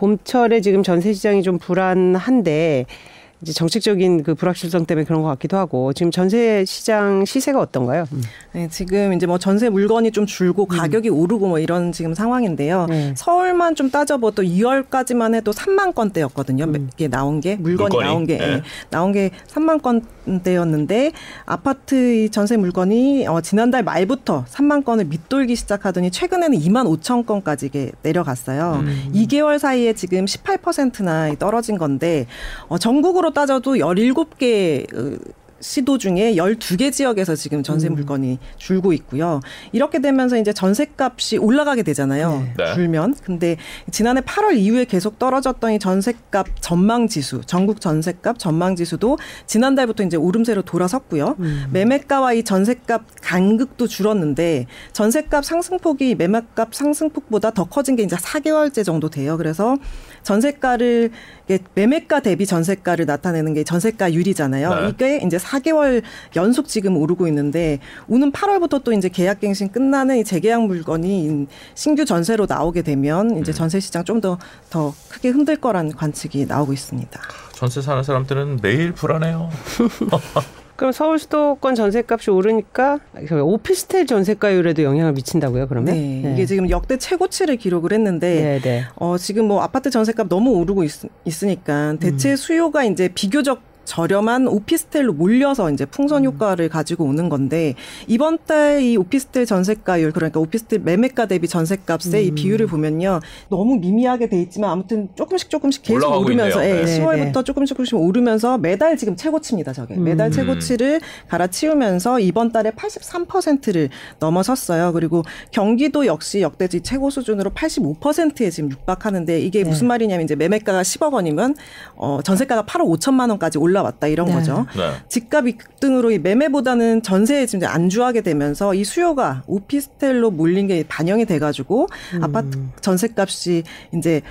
봄철에 지금 전세 시장이 좀 불안한데 이제 정책적인 그 불확실성 때문에 그런 것 같기도 하고 지금 전세 시장 시세가 어떤가요? 음. 네, 지금 이제 뭐 전세 물건이 좀 줄고 음. 가격이 음. 오르고 뭐 이런 지금 상황인데요. 네. 서울만 좀 따져봐도 2월까지만 해도 3만 건대였거든요. 음. 이게 나온 게 물건이, 물건이? 나온 게 네. 예, 나온 게 3만 건대였는데 아파트 전세 물건이 어, 지난달 말부터 3만 건을 밑돌기 시작하더니 최근에는 2만 5천 건까지 이게 내려갔어요. 음. 2개월 사이에 지금 18%나 떨어진 건데 어, 전국으로 따져도 17개 시도 중에 12개 지역에서 지금 전세 음. 물건이 줄고 있고요. 이렇게 되면서 이제 전세값이 올라가게 되잖아요. 네. 줄면. 근데 지난해 8월 이후에 계속 떨어졌던 이 전세값 전망 지수, 전국 전세값 전망 지수도 지난달부터 이제 오름세로 돌아섰고요. 음. 매매가와 이 전세값 간극도 줄었는데 전세값 상승폭이 매매값 상승폭보다 더 커진 게 이제 4개월째 정도 돼요. 그래서 전세가를 매매가 대비 전세가를 나타내는 게 전세가율이잖아요. 네. 이게 이제 4개월 연속 지금 오르고 있는데 오는 8월부터 또 이제 계약갱신 끝나는 이 재계약 물건이 신규 전세로 나오게 되면 이제 음. 전세 시장 좀 더더 더 크게 흔들 거라는 관측이 나오고 있습니다. 전세 사는 사람들은 매일 불안해요. 그럼 서울 수도권 전세값이 오르니까 오피스텔 전세가율에도 영향을 미친다고요? 그러면 네, 네. 이게 지금 역대 최고치를 기록을 했는데 네, 네. 어, 지금 뭐 아파트 전세값 너무 오르고 있, 으니까 대체 음. 수요가 이제 비교적 저렴한 오피스텔로 몰려서 이제 풍선 음. 효과를 가지고 오는 건데 이번 달 이 오피스텔 전세가율 그러니까 오피스텔 매매가 대비 전세값의 음. 이 비율을 보면요 너무 미미하게 돼 있지만 아무튼 조금씩 조금씩 계속 오르면서 예, 네. 10월부터 조금씩 조금씩 오르면서 매달 지금 최고치입니다 저게 음. 매달 최고치를 갈아치우면서 이번 달에 83%를 넘어섰어요 그리고 경기도 역시 역대지 최고 수준으로 85%에 지금 육박하는데 이게 네. 무슨 말이냐면 이제 매매가가 10억 원이면 어 전세가가 8억 5천만 원까지 올라 올라왔다 이런 네. 거죠. 네. 집값이 급등으로 이 매매보다는 전세에 지금 안주하게 되면서 이 수요가 오피스텔로 몰린 게 반영이 돼가지고 음. 아파트 전세값이 이제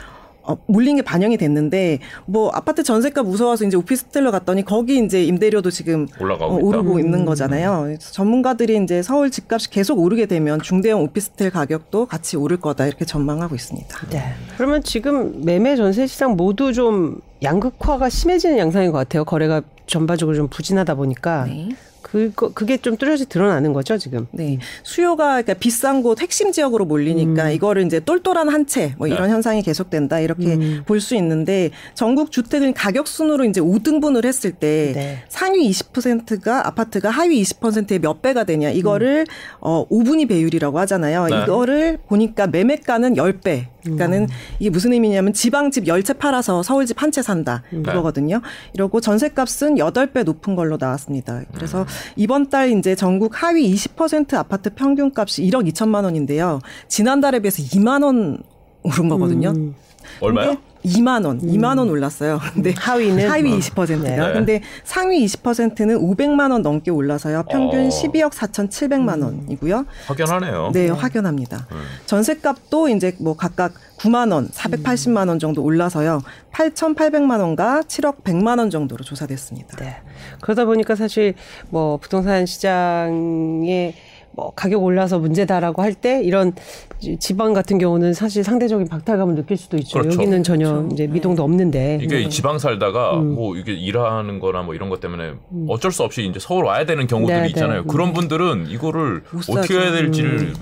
어, 물린 게 반영이 됐는데 뭐 아파트 전세가 무서워서 이제 오피스텔로 갔더니 거기 이제 임대료도 지금 어, 오르고 음. 있는 거잖아요. 전문가들이 이제 서울 집값이 계속 오르게 되면 중대형 오피스텔 가격도 같이 오를 거다 이렇게 전망하고 있습니다. 네. 그러면 지금 매매 전세 시장 모두 좀 양극화가 심해지는 양상인 것 같아요. 거래가 전반적으로 좀 부진하다 보니까. 네. 그 그게 좀 뚜렷이 드러나는 거죠 지금. 네. 수요가 그러니까 비싼 곳 핵심 지역으로 몰리니까 음. 이거를 이제 똘똘한 한 채 뭐 이런 네. 현상이 계속된다 이렇게 음. 볼수 있는데 전국 주택은 가격 순으로 이제 5등분을 했을 때 네. 상위 20%가 아파트가 하위 20%의 몇 배가 되냐 이거를 음. 어 5분위 배율이라고 하잖아요. 네. 이거를 보니까 매매가는 10배. 그러니까는 음. 이게 무슨 의미냐면 지방집 열채 팔아서 서울집 한 채 산다 음. 그거거든요. 이러고 전세값은 8배 높은 걸로 나왔습니다. 그래서 음. 이번 달 이제 전국 하위 20% 아파트 평균값이 1억 2천만 원인데요. 지난달에 비해서 2만 원 오른 거거든요. 음. 얼마요? 2만 원, 음. 2만 원 올랐어요. 근데 하위는 하위 20%가. 네. 근데 상위 20%는 500만 원 넘게 올라서요. 평균 어. 12억 4,700만 원이고요. 확연하네요. 네, 확연합니다. 음. 전세값도 이제 뭐 각각 9만 원, 480만 원 정도 올라서요. 8,800만 원과 7억 100만 원 정도로 조사됐습니다. 네. 그러다 보니까 사실 뭐 부동산 시장에 뭐 가격 올라서 문제다라고 할 때 이런 지방 같은 경우는 사실 상대적인 박탈감을 느낄 수도 있죠. 그렇죠. 여기는 전혀 그렇죠. 이제 미동도 없는데 이게 음. 지방 살다가 음. 뭐 이게 일하는 거나 뭐 이런 것 때문에 음. 어쩔 수 없이 이제 서울 와야 되는 경우들이 네, 네. 있잖아요. 네. 그런 분들은 이거를 어떻게 해야 될지를 음.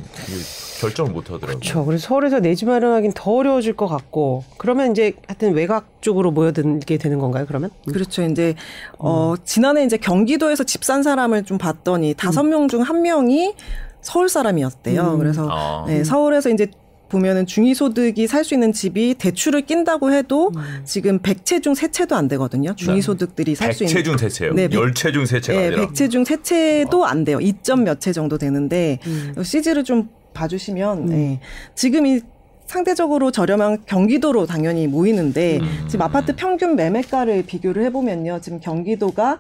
결정을 못 하더라고요. 그렇죠. 그래서 서울에서 내 집 마련하기는 더 어려워질 것 같고 그러면 이제 하여튼 외곽 쪽으로 모여들게 되는 건가요? 그러면? 음. 그렇죠. 이제 어 지난해 이제 경기도에서 집 산 사람을 좀 봤더니 다섯 음. 명중 한 명이 서울 사람이었대요. 음. 그래서 아. 네, 서울에서 이제 보면은 중위소득이 살 수 있는 집이 대출을 낀다고 해도 음. 지금 100채 중 3채도 안 되거든요. 중위소득들이 살 수 있는. 100채 중 3채요? 네. 10채 중 3채가 네, 아니라? 100채 중 3채도 안 돼요. 2점 몇 채 정도 되는데 음. CG를 좀 봐주시면 음. 네. 지금 이 상대적으로 저렴한 경기도로 당연히 모이는데 음. 지금 아파트 평균 매매가를 비교를 해보면요. 지금 경기도가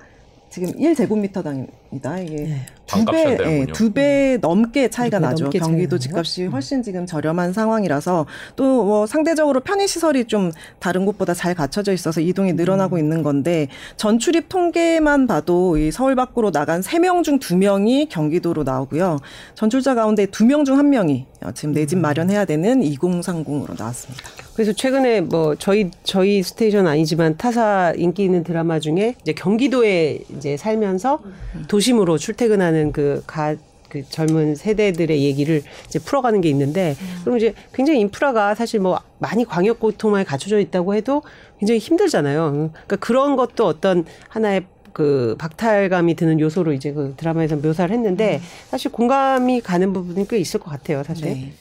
지금 1제곱미터당입니다. 이게 네. 두 배, 예, 두배 넘게 차이가 나죠. 넘게 경기도 집값이 음. 훨씬 지금 저렴한 상황이라서 또 뭐 상대적으로 편의 시설이 좀 다른 곳보다 잘 갖춰져 있어서 이동이 늘어나고 음. 있는 건데 전출입 통계만 봐도 이 서울 밖으로 나간 3명 중 2명이 경기도로 나오고요. 전출자 가운데 2명 중 1명이 지금 내 집 마련해야 되는 2030으로 나왔습니다. 그래서 최근에 뭐 저희 저희 스테이션 아니지만 타사 인기 있는 드라마 중에 이제 경기도에 이제 살면서 도심으로 출퇴근하는 그 가 그 젊은 세대들의 얘기를 이제 풀어가는 게 있는데 그럼 이제 굉장히 인프라가 사실 뭐 많이 광역 고통만에 갖춰져 있다고 해도 굉장히 힘들잖아요. 그러니까 그런 것도 어떤 하나의 그 박탈감이 드는 요소로 이제 그 드라마에서 묘사를 했는데 사실 공감이 가는 부분이 꽤 있을 것 같아요, 사실. 네.